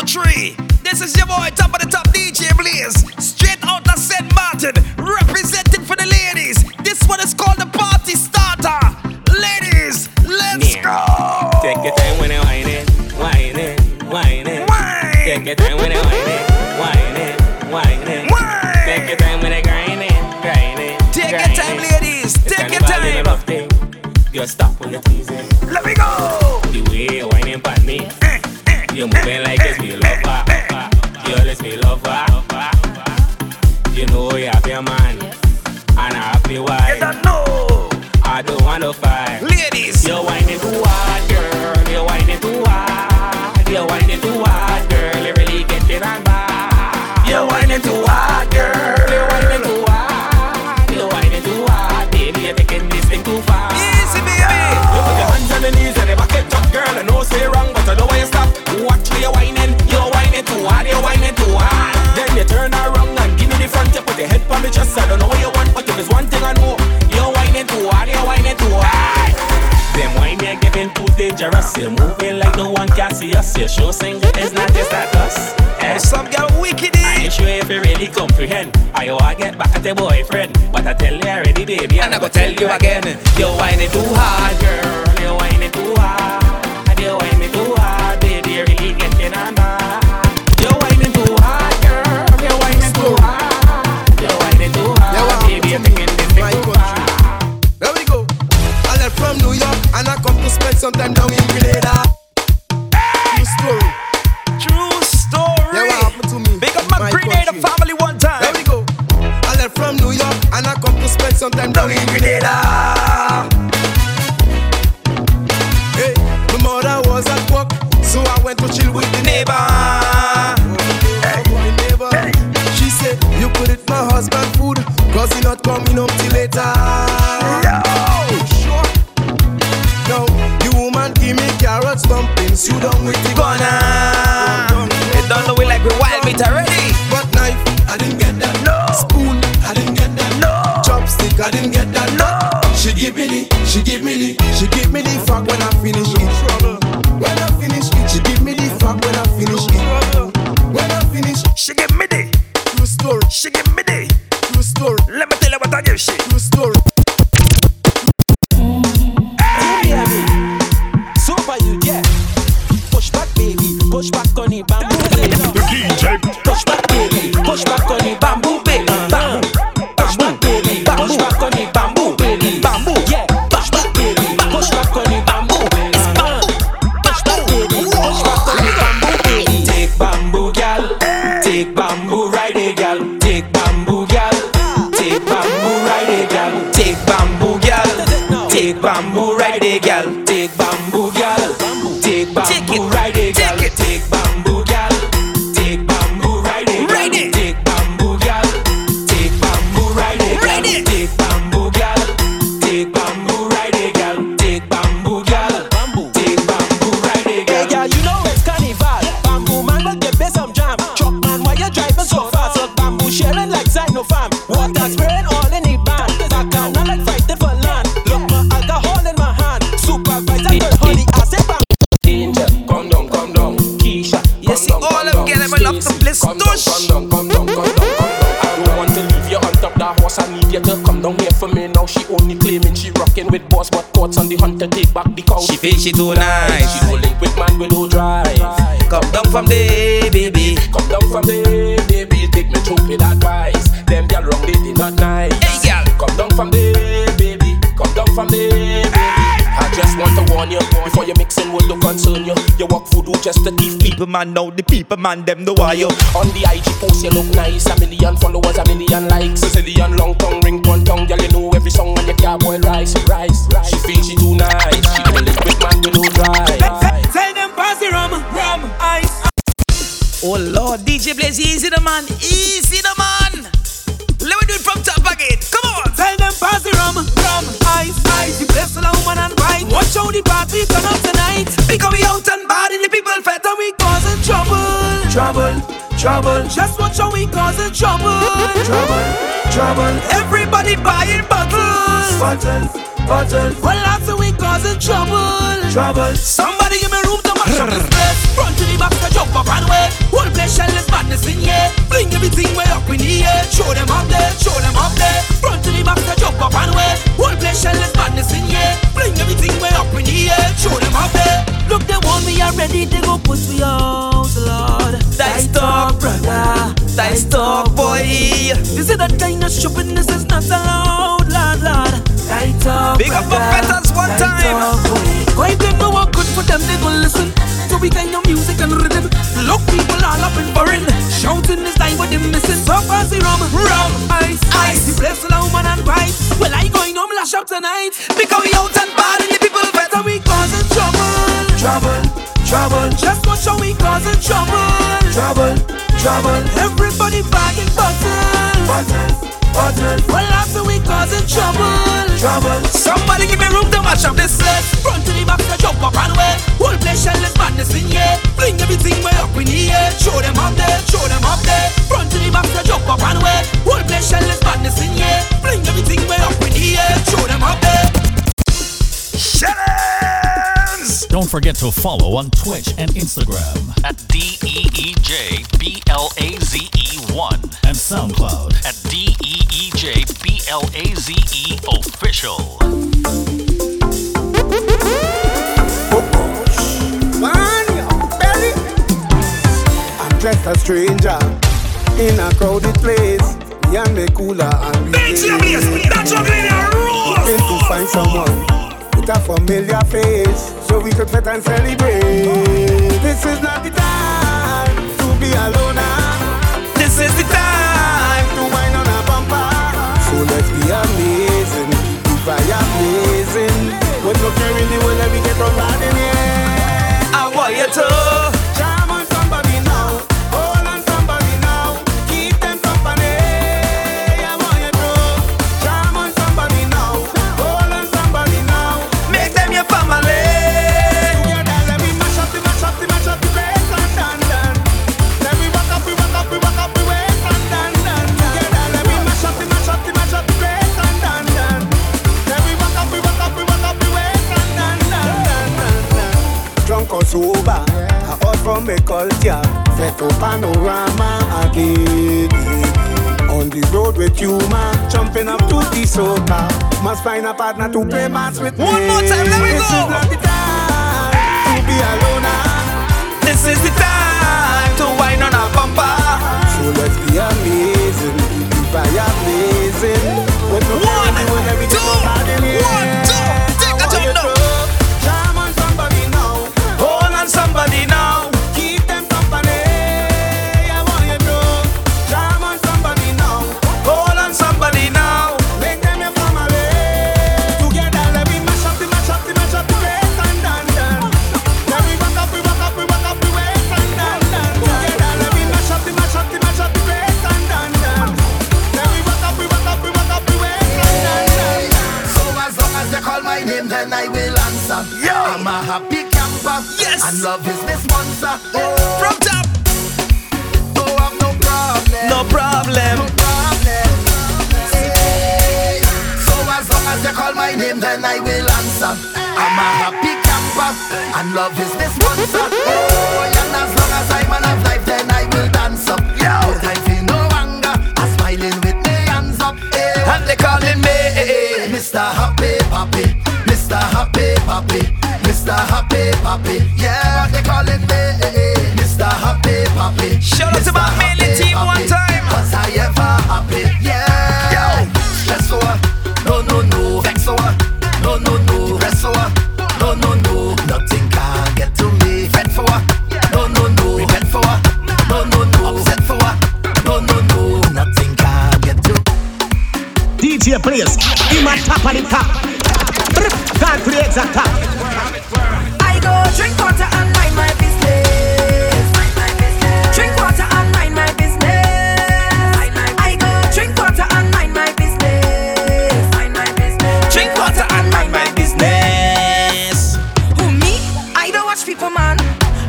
two, three. This is your boy, top of the top DJ Blaze. Straight out of St. Martin, representing for the ladies. This one is called the party starter. Ladies, let's go. Take your time when you whine it, whine it, whine it. Take your time when you whine it, whine it, whine it. Take your time when you grind it, grind it. Take your time, it. ladies. It's Take your carnival in a time. You stop when you're teasing. Let me go. The way you whining on me, you're moving like it's me lover. You it's me lover. You know you have your man, and I have your wife. don't know. I don't want to fight. Ladies, You're whining too hard, girl. You're whining too hard. You're whining too hard, girl. You really get it on bad. you're whining too hard, us. You're show single, it's not just at us. Eh? Some girl wicked. I ain't sure if you really comprehend. I want get back at your boyfriend, but I tell you already, baby, and I go tell you again. You're whining too hard, girl. Cause he not coming home till later. Sure. No, the woman give me carrots, dumplings, you done with the Gonna. It don't know we like we wild meat already. But knife, I didn't get that. No. Spoon, I didn't get that. No. Chopstick, I didn't get that. No. She give me the, she give me the, she give me the fuck when I finish horse. I need you to come down here for me now. She only claiming she rocking with boss, but courts on the hunter take back the cow. She feel she too nice. She no link with man we no drive. Come down from there, baby. Come down from there, baby. Take me through with advice. Them girl wrong, they did not nice. Hey, girl. Come down from there, baby. Come down from there, baby. I just want to warn you before you mix in with the concern you. You walk voodoo just to thief people. People man know the people man them the wire. On the IG post you look nice. A million followers, a million likes. A zillion long tongue, ring one tongue. Girl, you know every song when you can't boil rice, rice, rice. She feel she too nice. She don't live with man we no drive. Tell them pass the rum, rum, ice. Oh Lord, DJ Blaze, easy the man, easy the man. Let me do it from top again. Come on. Tell them pass the rum, rum, ice, ice. The place full of woman and wine. Watch how the party turn up tonight. Because we out and bad in the people fed And we causing trouble, Trouble, trouble, just watch how we causing trouble. trouble, trouble. Everybody buying bottles. Bottle, bottle, Well, after we causing trouble. trouble. Somebody give me room to mash up this place. Front to the back, to jump up and way. Whole place shell is madness in here. Fling everything way up in the air. Show them up there, show them up there. Front to the back, to jump up and way. Whole place shell is madness in here. Fling everything way up in the air. Show them up there. Look, they want me already, they go push me out, Lord. Dice talk, brother. Dice talk, boy. You see that kind of shoppiness is not allowed, Lord, Lord. Die talk, Big up brother. Buffetters one Die time. talk, boy. Why them know what good for them, they go listen to we kind of music and rhythm. Look, people all up in foreign, shouting this time what they missing. So fancy rum, rum, ice, ice. The place allow man and right. Well, I going home lash up tonight. Because we out and bad and the people better. So we causing trouble, trouble, trouble. Just watch how we causing trouble, trouble, trouble. Everybody bagging bottles, bottles, bottles. Well, after we causing trouble, trouble. Somebody give me room to mash up this place. Front to the back, to jump up and way. Whole place shell madness in here. Bring everything way up in air. Show them up there, show them up there. Front to the back, to jump up and way. Whole place shell madness in here. Bring everything way up in air. Show them up forget to follow on Twitch and Instagram at D E E J B L A Z E 1 and SoundCloud. at D E E J B L A Z E official. I'm just a stranger in a crowded place. Me and the cooler and we DJ Blaze, that's what we Hoping to find someone with a familiar face so we could fit and celebrate. This is not the time Must find a partner to play mass with love is the sponsor. Oh, and as long as I'm alive, life, then I will dance up. No time for no anger. I'm smiling with me hands up. Hey. And they calling me. Mr. Happy Papi, Mr. Happy Papi, Mr. Happy Papi, yeah, they calling me Mr. Happy Papi. Shout out to my Mr. team one time. Cause I ever happy, top of the top. Brr, Time for the top. I go drink water and mind my business. Drink water and mind my business. I go drink water and mind my business. Drink water and mind my business. Who me? I don't watch people, man.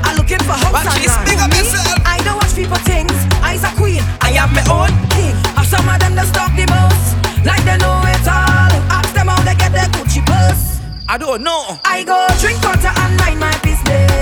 I'm looking for house Watch and land. big Who up me? I don't watch people things. I's a queen. I am my own. king. And some of them that stalk the most, like they know it I don't know. I go drink water and mind my business.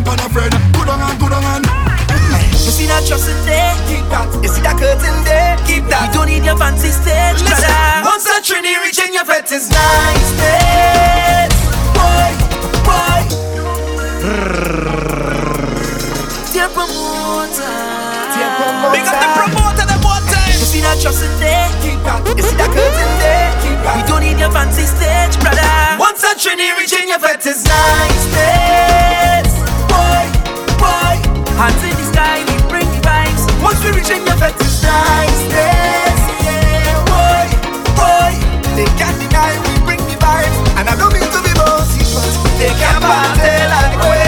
wine pan a friend. Go down and go down and. You see that trust in there, keep that. You see that curtain there, keep that. You don't need your fancy stage, brother. Once that trini reaching your pet is nice, yes. Boy, boy. Dear promoter, dear promoter. Big up the promoter, the one time. You see that trust in there, keep that. You see that curtain there, keep that. You don't need your fancy stage, brother. Once that trini reaching your pet is nice, yes. Hands in the sky, we bring the vibes. Once we reach in your fetish niceness, yeah, boy, boy. They can't deny we bring the vibes, and I don't mean to be bossy, but they can't party like.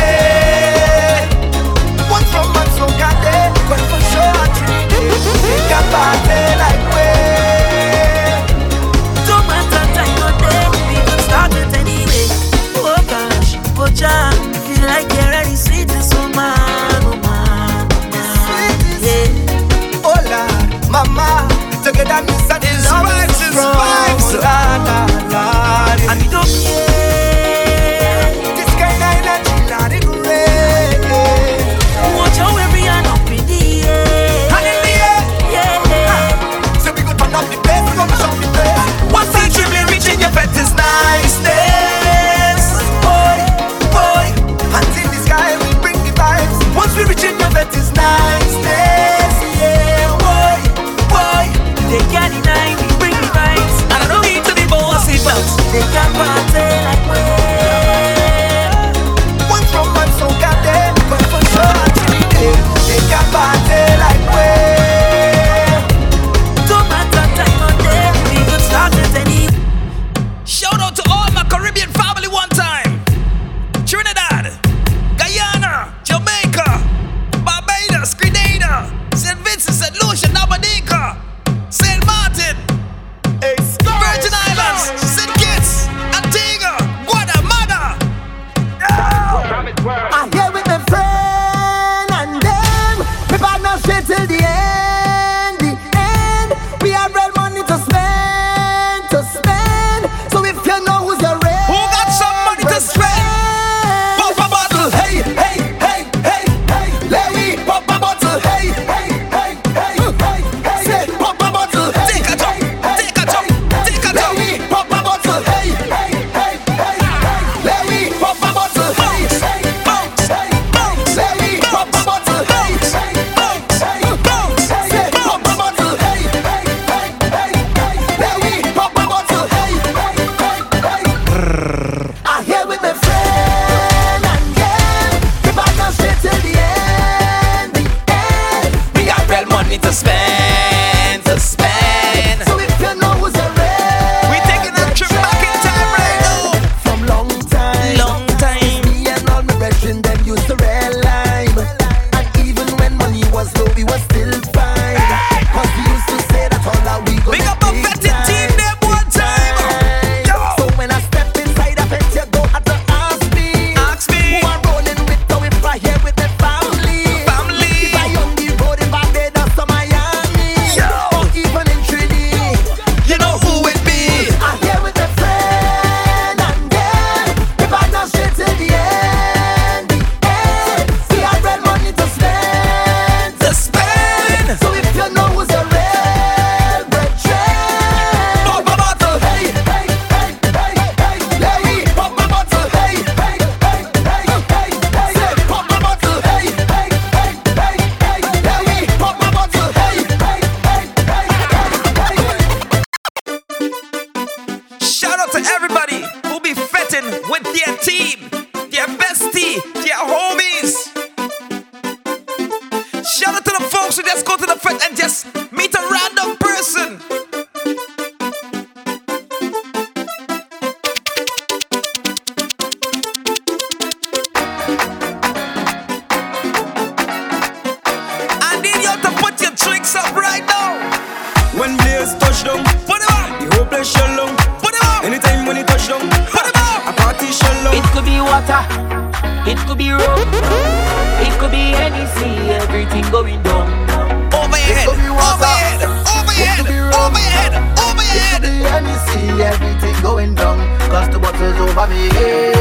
Cause the bottle's over me hey,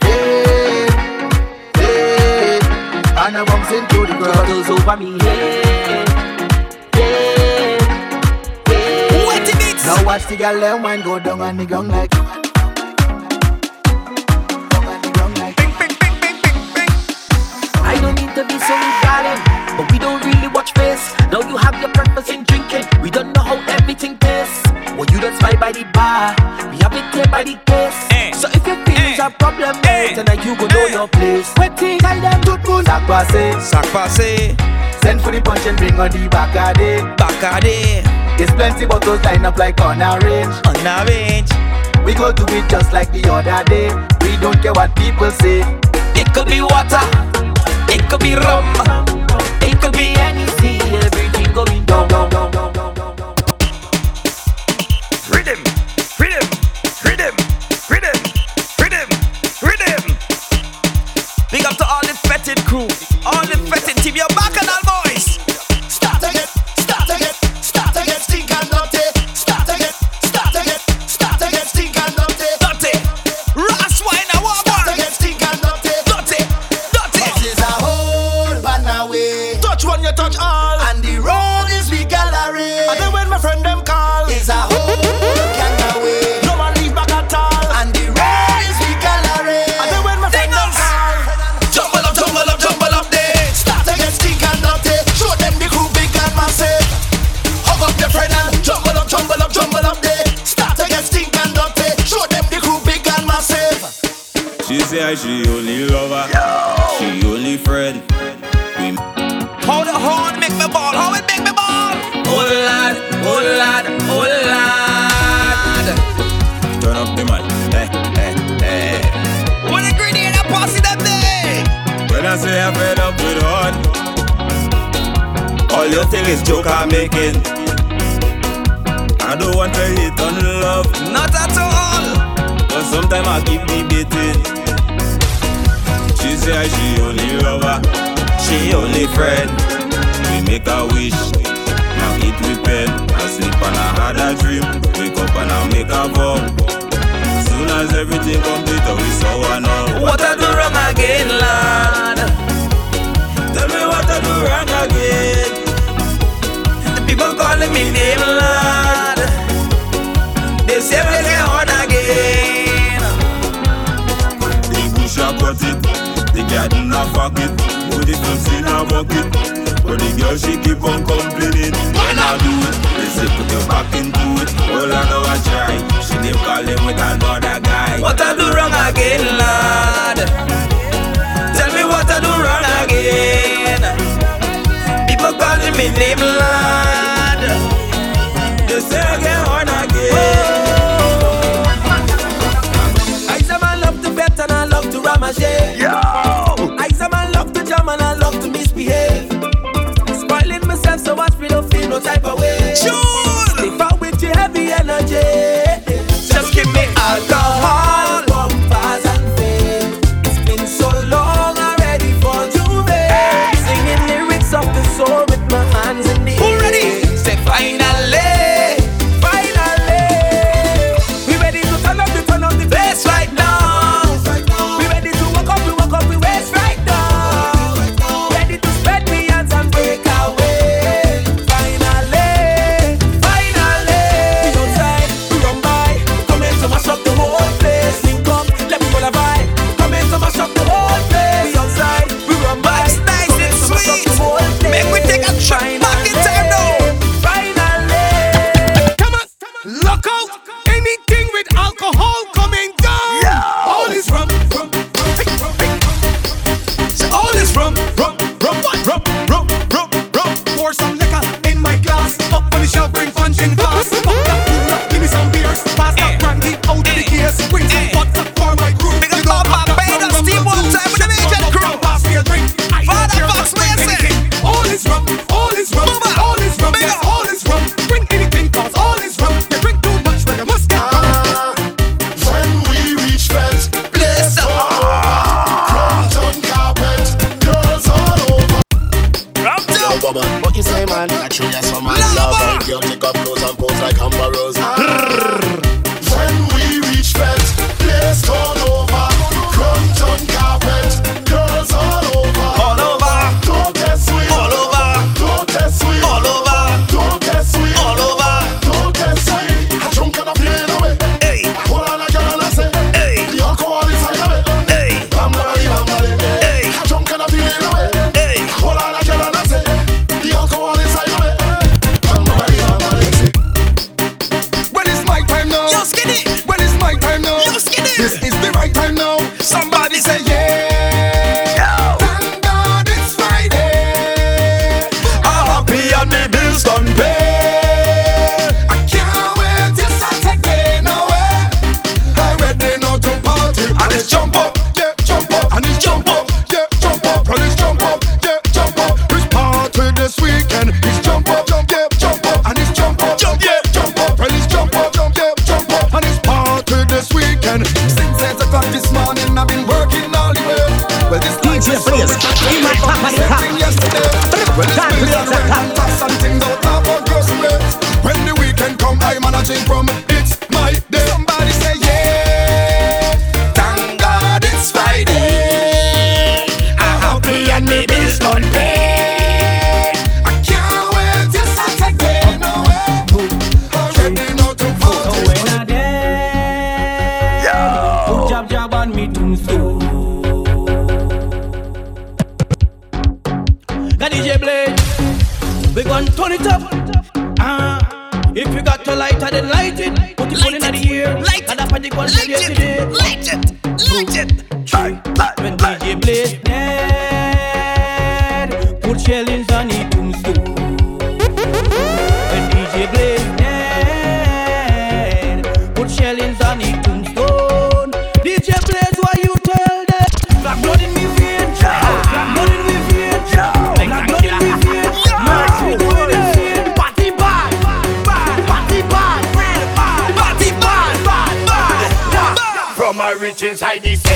hey, hey. And I bumps into the ground Bottles over me head, head, head. Wet in it. Now watch the girl them wine go down on the ground like by the bar. We have it here by the case. Eh. So if your feelings Eh. are problem, Eh. then you go know Eh. your place. Waiting, tell them to do Sac passé Sac passé, Send for the punch and bring on the day Bacardi, There's plenty bottles lined up like on a range on a range. We go do it just like the other day We don't care what people say It could be water, it could be rum, It could be anything, everything going down, down, down, fed up with hard, all you think is joke I'm making. I don't want to hate on love, Not at all. but sometimes I keep debating. She say she only lover, she only friend. We make a wish, now eat with pen. I sleep and I had a dream, wake up and I make a vow. Soon as everything complete, we saw one all. What I do wrong again, lad? Tell me what I do wrong again. The people calling me name, lad. They say we get on again. The bush a cut it, the garden a fuck it, put it to in a bucket. But the girl she keep on complaining. When I do it, they say put your back into it. All I know I try, she name calling with another guy. What I do wrong again, lad? People calling me name, lad. They say I get on again. I say man love to bet and I love to ramage. I say man love to jam and I love to misbehave. Spoiling myself so much we don't feel no type of way. What you say man, I treat you so much lover Girl, take up clothes and pose like Amber Rose. es. Put on tombstone. DJ Put on tombstone. DJ why you tell them? Black blood in me. Black blood in me. Black blood in me Party bad, party bad, bad, bad, bad, bad. From my riches, I decide.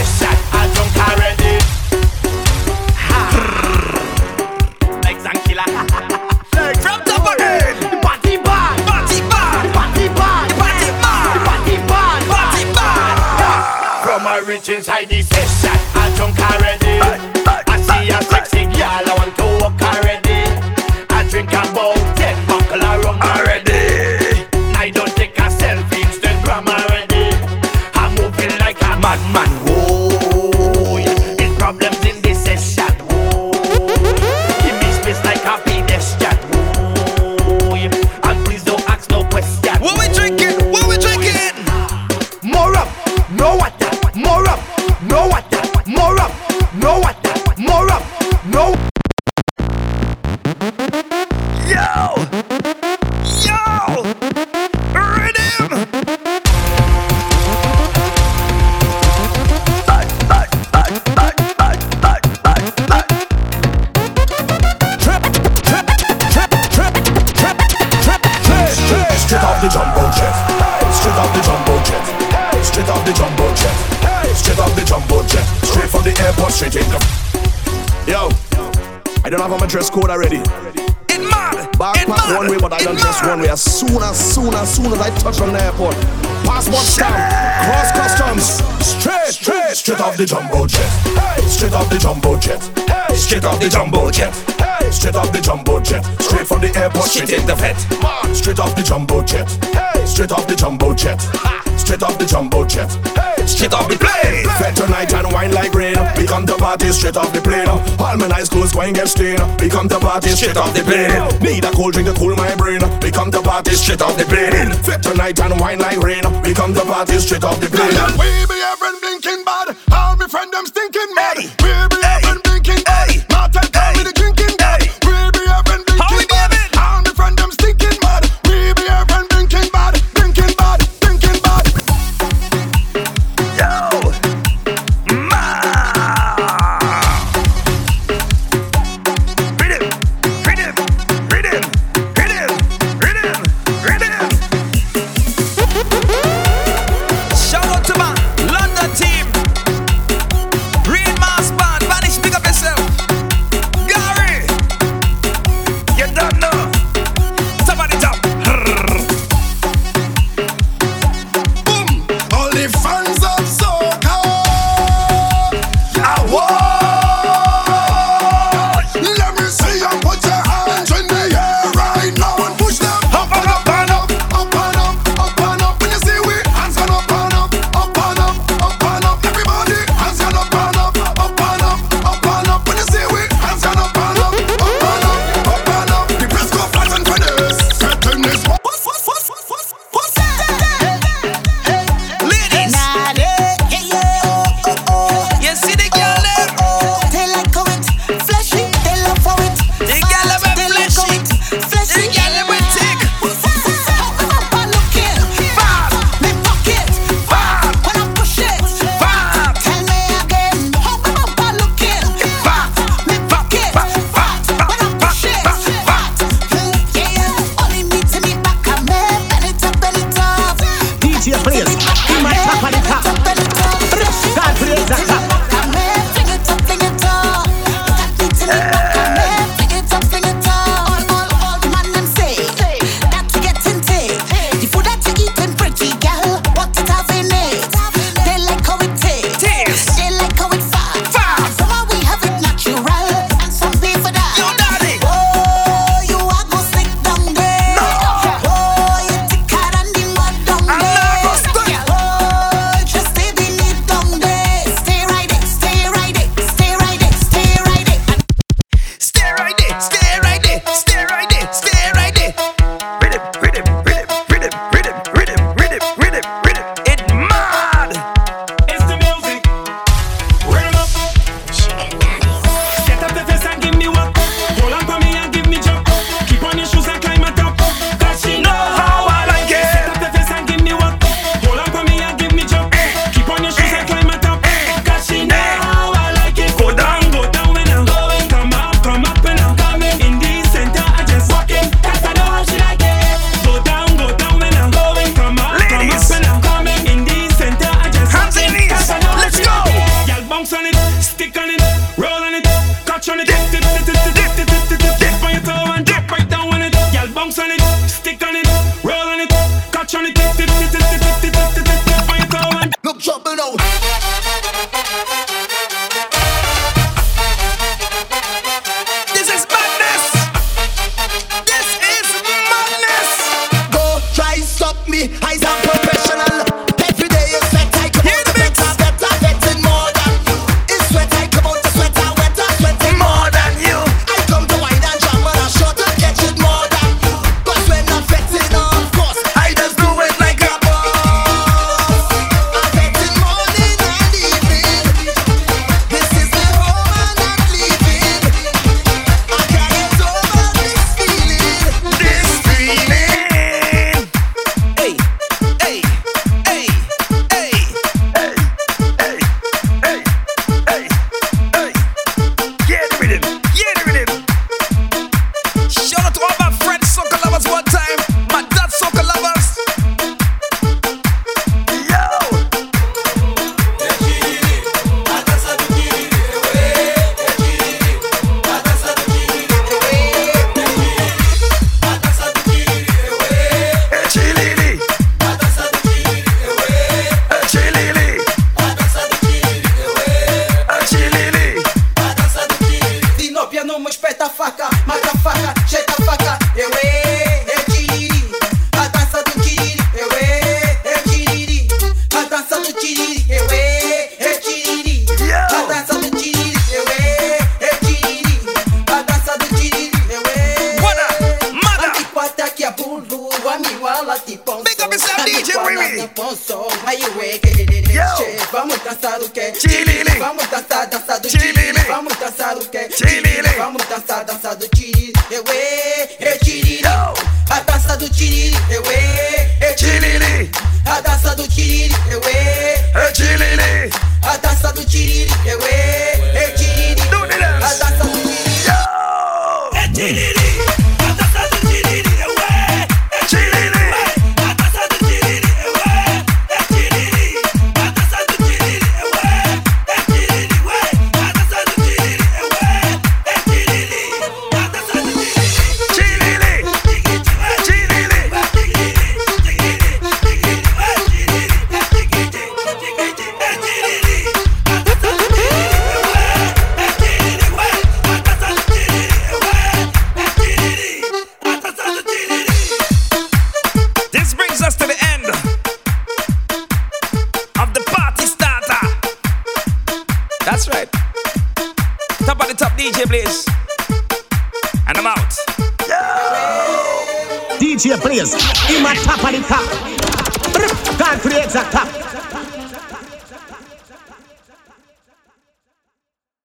code already. in mad. Backpack one way, but I don't dress one way. As soon as, soon as, soon as I touch on the airport, passport stamp, cross customs, straight, straight, straight off the jumbo jet. Straight off the jumbo jet. Straight off the jumbo jet. Straight off the jumbo jet. Straight from the airport, straight in the vet. Straight off the jumbo jet. Straight off the jumbo jet. Straight off the jumbo jet. Hey straight off the plane. Fed tonight and wine like rain. We come to party straight off the plane. All my nice clothes going get stained. We come to party straight off the plane. Need a cold drink to cool my brain. We come to party straight off the plane. Fed tonight and wine like rain. We come to party straight off the plane. We be everyone blinking bad. All my friend them stinking mad. We be everyone